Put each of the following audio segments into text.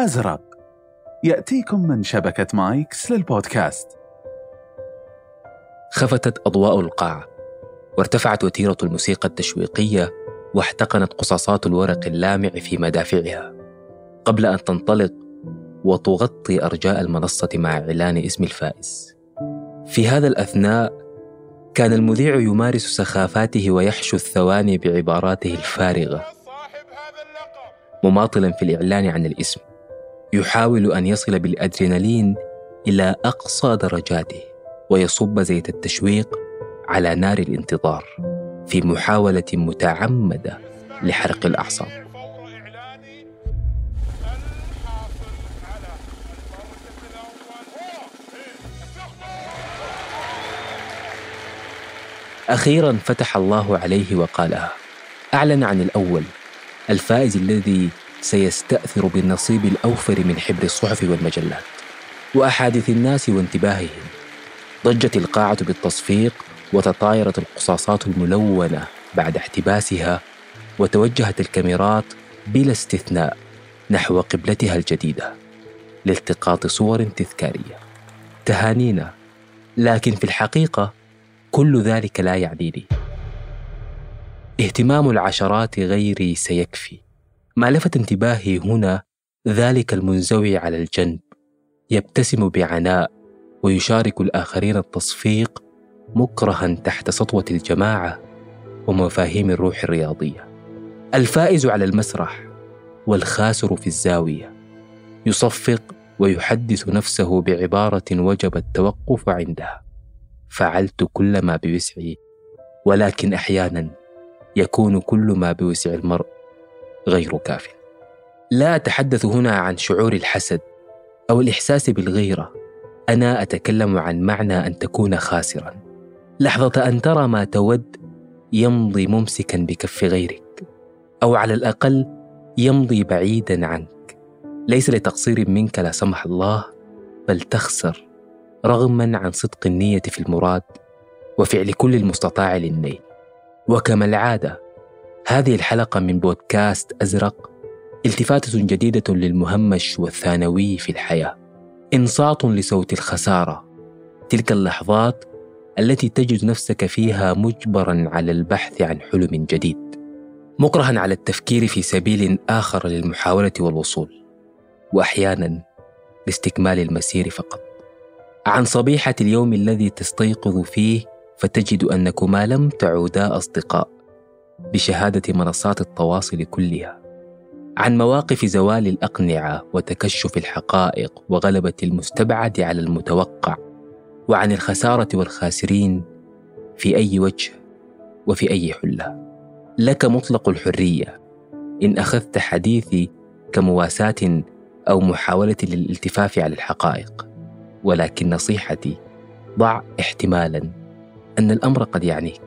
أزرق. يأتيكم من شبكة مايكس للبودكاست. خفتت أضواء القاعة وارتفعت وتيرة الموسيقى التشويقية واحتقنت قصاصات الورق اللامع في مدافعها. قبل أن تنطلق وتغطي أرجاء المنصة مع إعلان اسم الفائز. في هذا الأثناء كان المذيع يمارس سخافاته ويحشو الثواني بعباراته الفارغة. مماطلا في الإعلان عن الاسم. يحاول أن يصل بالأدرينالين إلى أقصى درجاته ويصب زيت التشويق على نار الانتظار في محاولة متعمدة لحرق الأعصاب. أخيرا فتح الله عليه وقالها أعلن عن الأول الفائز الذي سيستأثر بالنصيب الأوفر من حبر الصحف والمجلات وأحاديث الناس وانتباههم. ضجت القاعة بالتصفيق وتطايرت القصاصات الملونة بعد احتباسها وتوجهت الكاميرات بلا استثناء نحو قبلتها الجديدة لالتقاط صور تذكارية. تهانينا لكن في الحقيقة كل ذلك لا يعنيني. اهتمام العشرات غيري سيكفي. ما لفت انتباهي هنا ذلك المنزوي على الجنب يبتسم بعناء ويشارك الآخرين التصفيق مكرها تحت سطوة الجماعة ومفاهيم الروح الرياضية. الفائز على المسرح والخاسر في الزاوية يصفق ويحدث نفسه بعبارة وجب التوقف عندها. فعلت كل ما بوسعي ولكن أحيانا يكون كل ما بوسع المرء. غير كاف. لا أتحدث هنا عن شعور الحسد أو الإحساس بالغيرة. أنا أتكلم عن معنى أن تكون خاسرا. لحظة أن ترى ما تود يمضي ممسكا بكف غيرك أو على الأقل يمضي بعيدا عنك. ليس لتقصير منك لا سمح الله بل تخسر رغما عن صدق النية في المراد وفعل كل المستطاع للنيل. وكما العادة هذه الحلقة من بودكاست أزرق التفاتة جديدة للمهمش والثانوي في الحياة. إنصات لصوت الخسارة. تلك اللحظات التي تجد نفسك فيها مجبرا على البحث عن حلم جديد. مكرها على التفكير في سبيل آخر للمحاولة والوصول. وأحيانا لاستكمال المسير فقط. عن صبيحة اليوم الذي تستيقظ فيه فتجد أنكما لم تعودا أصدقاء. بشهادة منصات التواصل كلها. عن مواقف زوال الأقنعة وتكشف الحقائق وغلبة المستبعد على المتوقع وعن الخسارة والخاسرين في أي وجه وفي أي حلة. لك مطلق الحرية. إن أخذت حديثي كمواساة أو محاولة للالتفاف على الحقائق ولكن نصيحتي ضع احتمالا أن الأمر قد يعنيك.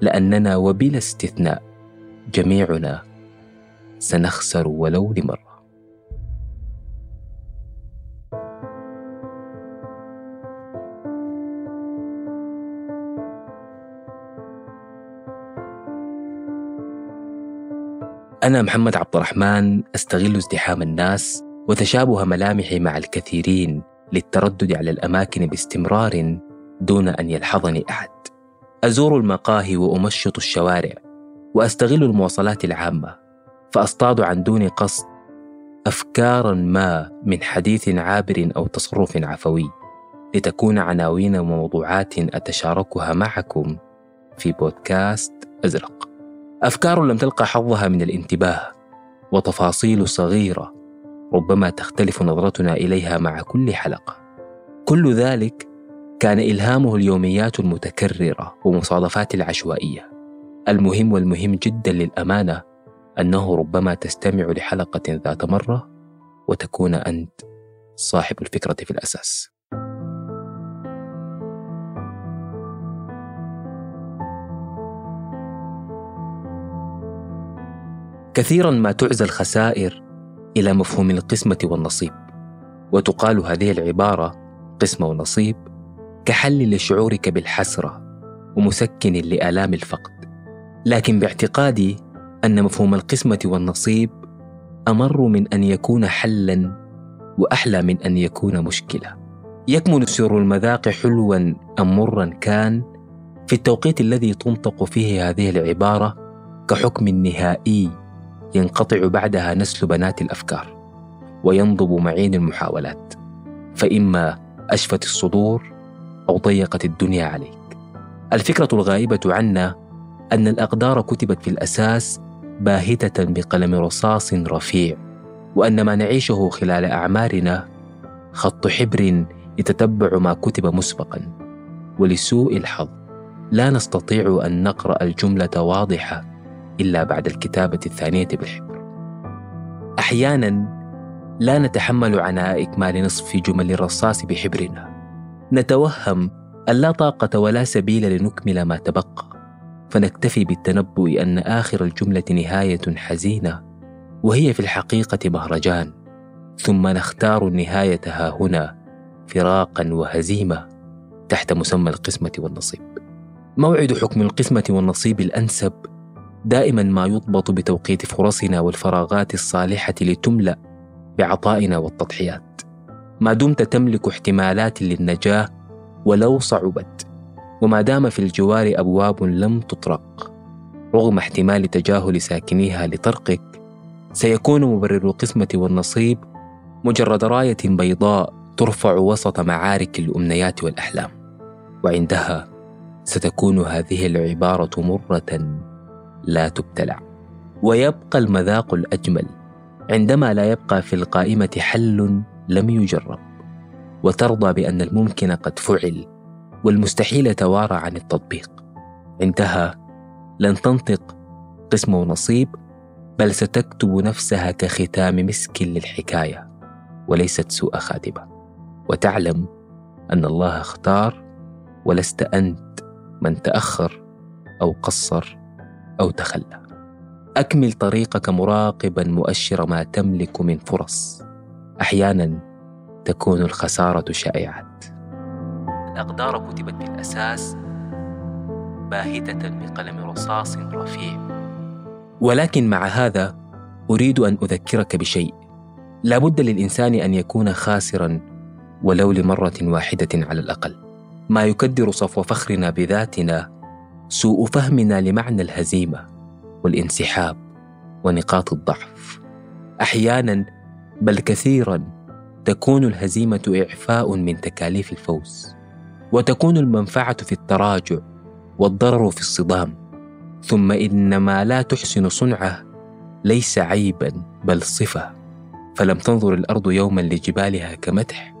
لأننا وبلا استثناء جميعنا سنخسر ولو لمرة. أنا محمد عبد الرحمن أستغل ازدحام الناس وتشابه ملامحي مع الكثيرين للتردد على الأماكن باستمرار دون أن يلحظني أحد. أزور المقاهي وأمشط الشوارع وأستغل المواصلات العامة فأصطاد عن دون قصد أفكارا ما من حديث عابر أو تصرف عفوي لتكون عناوين وموضوعات أتشاركها معكم في بودكاست أزرق. أفكار لم تلقى حظها من الانتباه وتفاصيل صغيرة ربما تختلف نظرتنا إليها مع كل حلقة. كل ذلك كان إلهامه اليوميات المتكررة ومصادفات العشوائية. المهم والمهم جدا للأمانة أنه ربما تستمع لحلقة ذات مرة وتكون أنت صاحب الفكرة في الأساس. كثيرا ما تعزى الخسائر إلى مفهوم القسمة والنصيب وتقال هذه العبارة قسمه ونصيب كحل لشعورك بالحسرة ومسكن لآلام الفقد. لكن باعتقادي أن مفهوم القسمة والنصيب أمر من أن يكون حلا وأحلى من أن يكون مشكلة. يكمن سر المذاق حلوا أم مرا كان في التوقيت الذي تنطق فيه هذه العبارة كحكم نهائي ينقطع بعدها نسل بنات الأفكار وينضب معين المحاولات. فإما أشفت الصدور أو ضيقت الدنيا عليك. الفكرة الغائبة عنا أن الأقدار كتبت في الأساس باهتة بقلم رصاص رفيع وأن ما نعيشه خلال أعمارنا خط حبر يتتبع ما كتب مسبقا. ولسوء الحظ لا نستطيع أن نقرأ الجملة واضحة إلا بعد الكتابة الثانية بالحبر. أحيانا لا نتحمل عناء إكمال نصف جمل الرصاص بحبرنا. نتوهم أن لا طاقة ولا سبيل لنكمل ما تبقى فنكتفي بالتنبؤ أن آخر الجملة نهاية حزينة وهي في الحقيقة مهرجان ثم نختار النهاية ها هنا فراقا وهزيمة تحت مسمى القسمة والنصيب. موعد حكم القسمة والنصيب الأنسب دائما ما يضبط بتوقيت فرصنا والفراغات الصالحة لتملأ بعطائنا والتضحيات. ما دمت تملك احتمالات للنجاة ولو صعبت وما دام في الجوار أبواب لم تطرق. رغم احتمال تجاهل ساكنيها لطرقك سيكون مبرر القسمة والنصيب مجرد راية بيضاء ترفع وسط معارك الأمنيات والأحلام. وعندها ستكون هذه العبارة مرة لا تبتلع. ويبقى المذاق الأجمل عندما لا يبقى في القائمة حل لم يجرب وترضى بأن الممكن قد فعل والمستحيل توارى عن التطبيق. عندها لن تنطق قسم ونصيب بل ستكتب نفسها كختام مسك للحكاية وليست سوء خاتمه وتعلم أن الله اختار ولست أنت من تأخر أو قصر أو تخلى. أكمل طريقك مراقبا مؤشر ما تملك من فرص. أحيانا تكون الخسارة شائعة. الأقدار كتبت في الاساس باهته بقلم رصاص رفيع. ولكن مع هذا أريد أن أذكرك بشيء. لا بد للإنسان أن يكون خاسرا ولو لمرة واحدة على الأقل. ما يكدر صفو فخرنا بذاتنا سوء فهمنا لمعنى الهزيمة والانسحاب ونقاط الضعف. أحيانا بل كثيرا تكون الهزيمة إعفاء من تكاليف الفوز وتكون المنفعة في التراجع والضرر في الصدام. ثم ان ما لا تحسن صنعه ليس عيبا بل صفة. فلم تنظر الأرض يوما لجبالها كمدح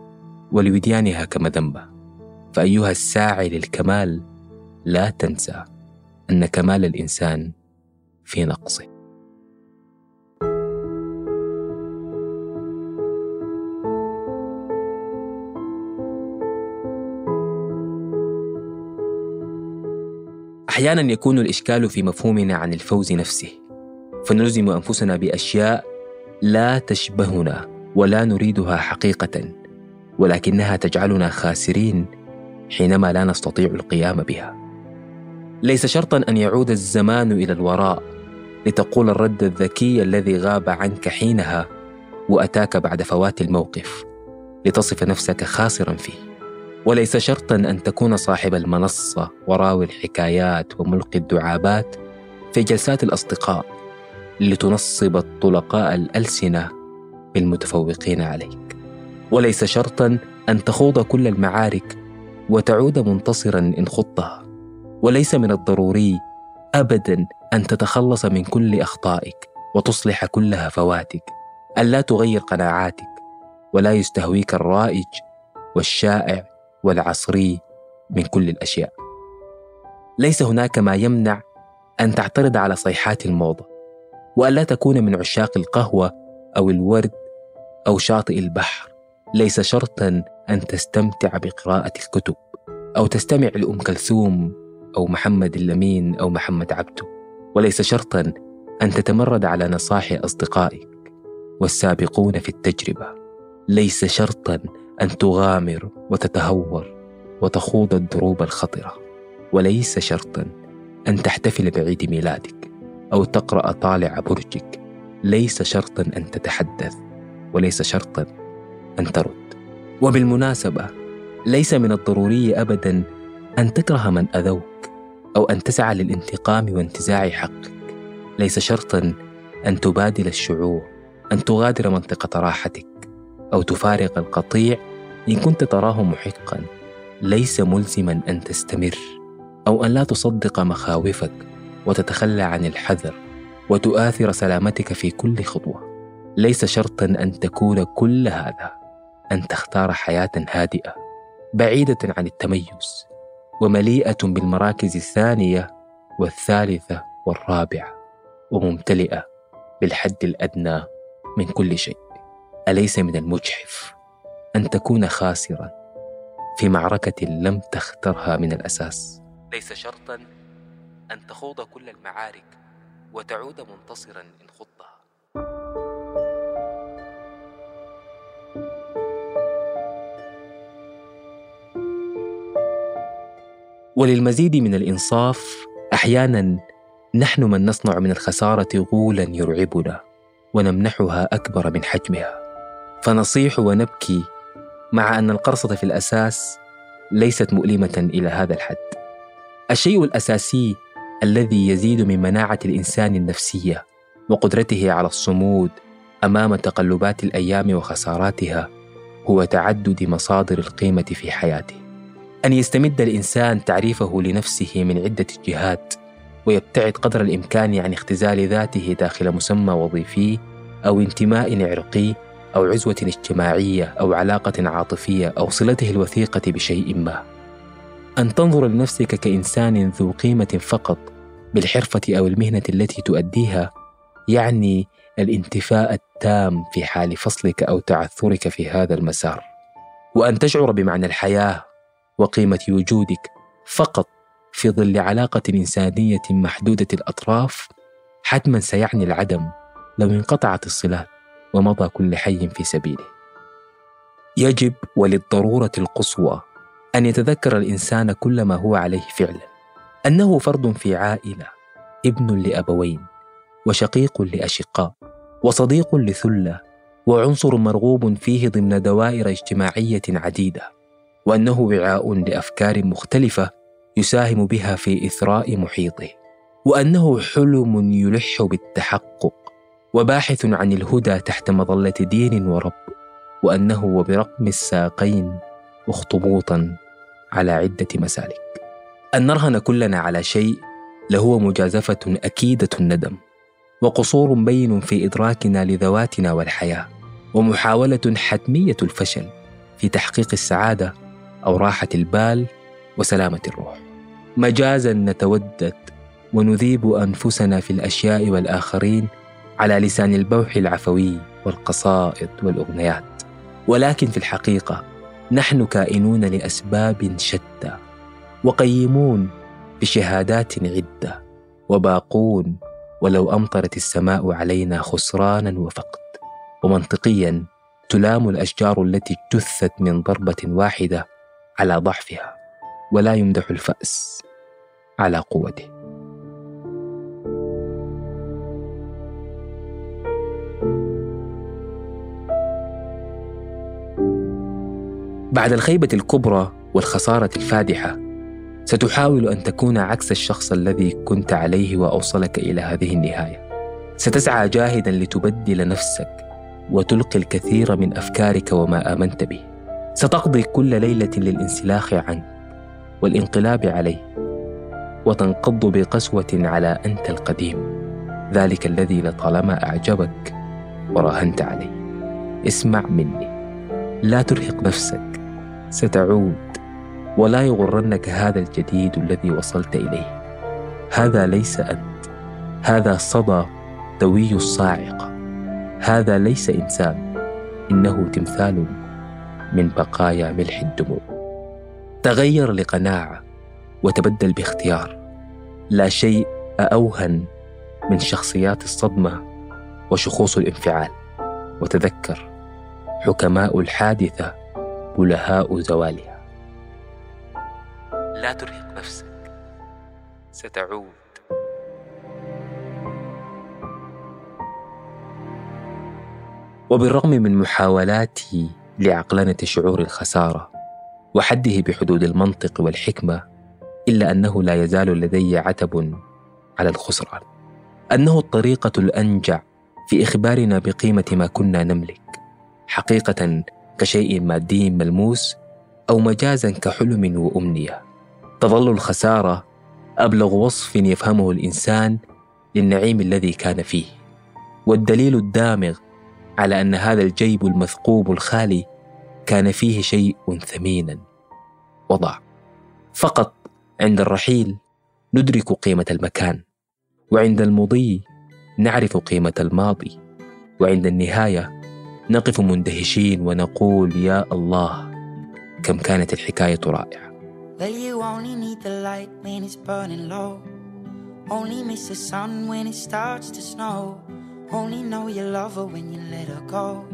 ولوديانها كمذنبة. فأيها الساعي للكمال لا تنسى أن كمال الإنسان في نقصه. أحيانا يكون الإشكال في مفهومنا عن الفوز نفسه. فنلزم أنفسنا بأشياء لا تشبهنا ولا نريدها حقيقة ولكنها تجعلنا خاسرين حينما لا نستطيع القيام بها. ليس شرطا أن يعود الزمان إلى الوراء لتقول الرد الذكي الذي غاب عنك حينها وأتاك بعد فوات الموقف لتصف نفسك خاسرا فيه. وليس شرطا أن تكون صاحب المنصة وراوي الحكايات وملقي الدعابات في جلسات الأصدقاء لتنصب الطلقاء الألسنة بالمتفوقين عليك. وليس شرطا أن تخوض كل المعارك وتعود منتصرا إن خضتها. وليس من الضروري ابدا أن تتخلص من كل أخطائك وتصلح كل هفواتك. ألا تغير قناعاتك ولا يستهويك الرائج والشائع والعصري من كل الأشياء. ليس هناك ما يمنع أن تعترض على صيحات الموضة والا تكون من عشاق القهوة أو الورد أو شاطئ البحر. ليس شرطا أن تستمتع بقراءة الكتب أو تستمع لأم كلثوم أو محمد اللمين أو محمد عبده. وليس شرطا أن تتمرد على نصائح أصدقائك والسابقون في التجربة. ليس شرطا أن تغامر وتتهور وتخوض الدروب الخطرة وليس شرطا أن تحتفل بعيد ميلادك أو تقرأ طالع برجك. ليس شرطا أن تتحدث وليس شرطا أن ترد. وبالمناسبة ليس من الضروري ابدا أن تكره من أذوك أو أن تسعى للانتقام وانتزاع حقك. ليس شرطا أن تبادل الشعور أن تغادر منطقة راحتك. أو تفارق القطيع إن كنت تراه محقا ليس ملزما أن تستمر أو أن لا تصدق مخاوفك وتتخلى عن الحذر وتؤاثر سلامتك في كل خطوة. ليس شرطا أن تكون كل هذا أن تختار حياة هادئة بعيدة عن التميز ومليئة بالمراكز الثانية والثالثة والرابعة وممتلئة بالحد الأدنى من كل شيء. أليس من المجحف أن تكون خاسرا في معركة لم تخترها من الأساس؟ ليس شرطا أن تخوض كل المعارك وتعود منتصرا إن خضتها. وللمزيد من الإنصاف أحيانا نحن من نصنع من الخسارة غولا يرعبنا ونمنحها أكبر من حجمها. فنصيح ونبكي مع أن القرصة في الأساس ليست مؤلمة إلى هذا الحد. الشيء الأساسي الذي يزيد من مناعة الإنسان النفسية وقدرته على الصمود أمام تقلبات الأيام وخساراتها هو تعدد مصادر القيمة في حياته. أن يستمد الإنسان تعريفه لنفسه من عدة جهات ويبتعد قدر الإمكان عن اختزال ذاته داخل مسمى وظيفي أو انتماء عرقي أو عزوة اجتماعية أو علاقة عاطفية أو صلته الوثيقة بشيء ما. أن تنظر لنفسك كإنسان ذو قيمة فقط بالحرفة أو المهنة التي تؤديها يعني الانتفاء التام في حال فصلك أو تعثرك في هذا المسار. وأن تشعر بمعنى الحياة وقيمة وجودك فقط في ظل علاقة إنسانية محدودة الأطراف حتما سيعني العدم لو انقطعت الصلات. ومضى كل حي في سبيله. يجب وللضرورة القصوى أن يتذكر الإنسان كل ما هو عليه فعلا. أنه فرد في عائلة ابن لأبوين وشقيق لأشقاء وصديق لثلة وعنصر مرغوب فيه ضمن دوائر اجتماعية عديدة وأنه وعاء لأفكار مختلفة يساهم بها في إثراء محيطه وأنه حلم يلح بالتحقق. وباحث عن الهدى تحت مظلة دين ورب وأنه وبرقم الساقين مخطبوطا على عدة مسالك. أن نرهن كلنا على شيء لهو مجازفة أكيدة الندم وقصور بين في إدراكنا لذواتنا والحياة ومحاولة حتمية الفشل في تحقيق السعادة أو راحة البال وسلامة الروح. مجازا نتودد ونذيب أنفسنا في الأشياء والآخرين على لسان البوح العفوي والقصائد والأغنيات. ولكن في الحقيقة نحن كائنون لأسباب شتى وقيمون بشهادات عدة وباقون ولو أمطرت السماء علينا خسرانا وفقد. ومنطقيا تلام الأشجار التي اجتثت من ضربة واحدة على ضعفها ولا يمدح الفأس على قوته. بعد الخيبة الكبرى والخسارة الفادحة ستحاول أن تكون عكس الشخص الذي كنت عليه وأوصلك إلى هذه النهاية. ستسعى جاهدا لتبدل نفسك وتلقي الكثير من أفكارك وما آمنت به. ستقضي كل ليلة للانسلاخ عنه والانقلاب عليه وتنقض بقسوة على أنت القديم. ذلك الذي لطالما أعجبك وراهنت عليه. اسمع مني. لا ترهق نفسك. ستعود ولا يغرنك هذا الجديد الذي وصلت إليه. هذا ليس أنت هذا صدى دوي الصاعقه هذا ليس إنسان إنه تمثال من بقايا ملح الدموع. تغير لقناعة وتبدل باختيار. لا شيء اوهن من شخصيات الصدمة وشخوص الانفعال. وتذكر حكماء الحادثة بلهاء زوالها. لا ترهق نفسك. ستعود. وبالرغم من محاولاتي لعقلنة شعور الخسارة وحده بحدود المنطق والحكمة إلا أنه لا يزال لدي عتب على الخسران. أنه الطريقة الأنجع في إخبارنا بقيمة ما كنا نملك. حقيقة كشيء مادي ملموس أو مجازا كحلم وأمنية. تظل الخسارة أبلغ وصف يفهمه الإنسان للنعيم الذي كان فيه. والدليل الدامغ على أن هذا الجيب المثقوب الخالي كان فيه شيء ثمينا. وضع. فقط عند الرحيل ندرك قيمة المكان. وعند المضي نعرف قيمة الماضي. وعند النهاية نقف مندهشين ونقول يا الله كم كانت الحكاية رائعة Well, you only need the light when it's burning low. Only miss the sun when it starts to snow. Only know you love her when you let her go.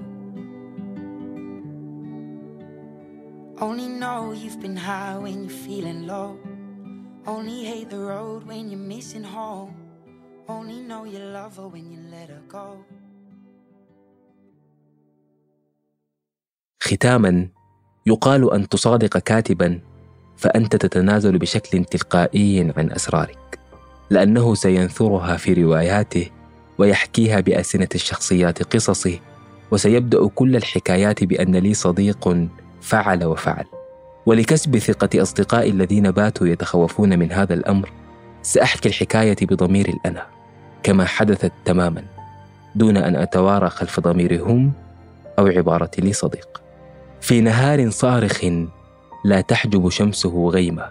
Only know you've been high when you're feeling low. Only hate the road when you're missing home. Only know you love her when you let her go. ختاما يقال أن تصادق كاتبا فأنت تتنازل بشكل تلقائي عن أسرارك لأنه سينثرها في رواياته ويحكيها بألسنة الشخصيات قصصه وسيبدأ كل الحكايات بأن لي صديق فعل وفعل. ولكسب ثقة أصدقائي الذين باتوا يتخوفون من هذا الأمر سأحكي الحكاية بضمير الأنا كما حدثت تماما دون أن أتوارى خلف ضميري هم أو عبارة لي صديق. في نهار صارخ لا تحجب شمسه غيمة.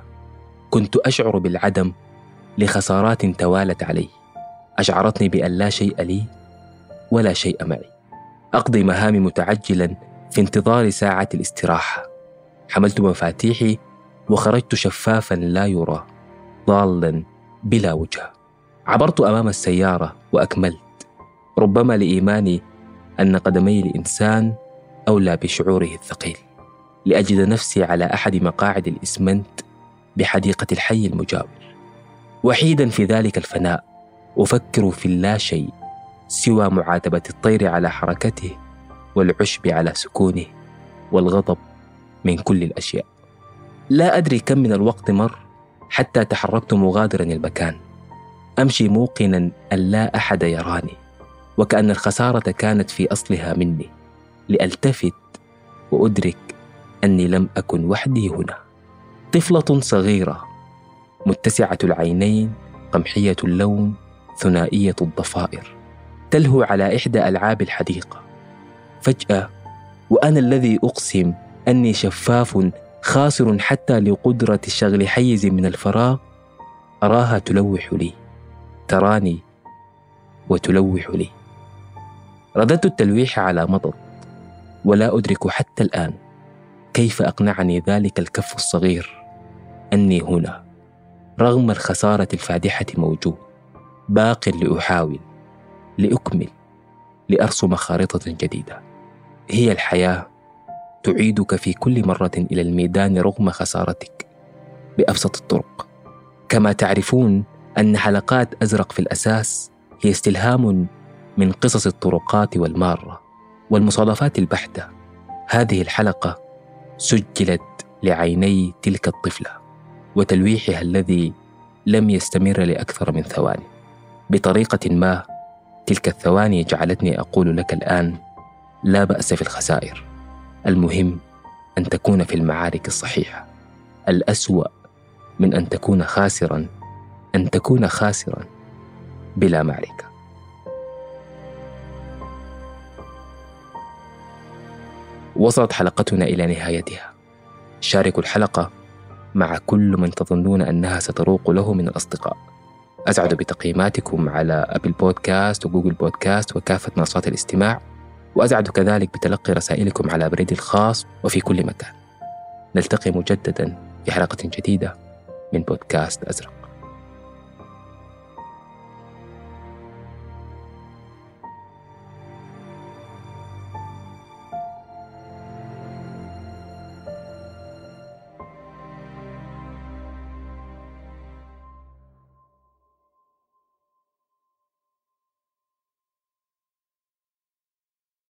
كنت أشعر بالعدم لخسارات توالت علي. أشعرتني بأن لا شيء لي ولا شيء معي. أقضي مهامي متعجلا في انتظار ساعة الاستراحة. حملت مفاتيحي وخرجت شفافا لا يرى ضالا بلا وجه. عبرت أمام السيارة وأكملت. ربما لإيماني أن قدمي الإنسان أولى بشعوره الثقيل. لأجد نفسي على أحد مقاعد الإسمنت بحديقة الحي المجاور. وحيدا في ذلك الفناء أفكر في اللا شيء سوى معاتبة الطير على حركته والعشب على سكونه والغضب من كل الأشياء. لا أدري كم من الوقت مر حتى تحركت مغادرا المكان أمشي موقنا أن لا أحد يراني وكأن الخسارة كانت في أصلها مني. لألتفت وأدرك أني لم أكن وحدي هنا. طفلة صغيرة متسعة العينين قمحية اللون ثنائية الضفائر. تلهو على إحدى ألعاب الحديقة. فجأة وأنا الذي أقسم أني شفاف خاسر حتى لقدرة شغل حيز من الفراغ أراها تلوح لي. تراني وتلوح لي. رددت التلويح على مضض ولا أدرك حتى الآن كيف أقنعني ذلك الكف الصغير أني هنا رغم الخسارة الفادحة موجود باق لأحاول لأكمل لأرسم خارطة جديدة. هي الحياة تعيدك في كل مرة إلى الميدان رغم خسارتك بأبسط الطرق. كما تعرفون أن حلقات أزرق في الأساس هي استلهام من قصص الطرقات والمارة. والمصادفات البحتة. هذه الحلقة سجلت لعيني تلك الطفلة وتلويحها الذي لم يستمر لأكثر من ثواني. بطريقة ما تلك الثواني جعلتني أقول لك الآن لا بأس في الخسائر. المهم أن تكون في المعارك الصحيحة. الأسوأ من أن تكون خاسرا أن تكون خاسرا بلا معركة. وصلت حلقتنا إلى نهايتها. شاركوا الحلقة مع كل من تظنون أنها ستروق له من الأصدقاء. أسعد بتقييماتكم على أبل بودكاست وجوجل بودكاست وكافة منصات الاستماع وأسعد كذلك بتلقي رسائلكم على بريدي الخاص وفي كل مكان. نلتقي مجددا في حلقة جديدة من بودكاست أزرق.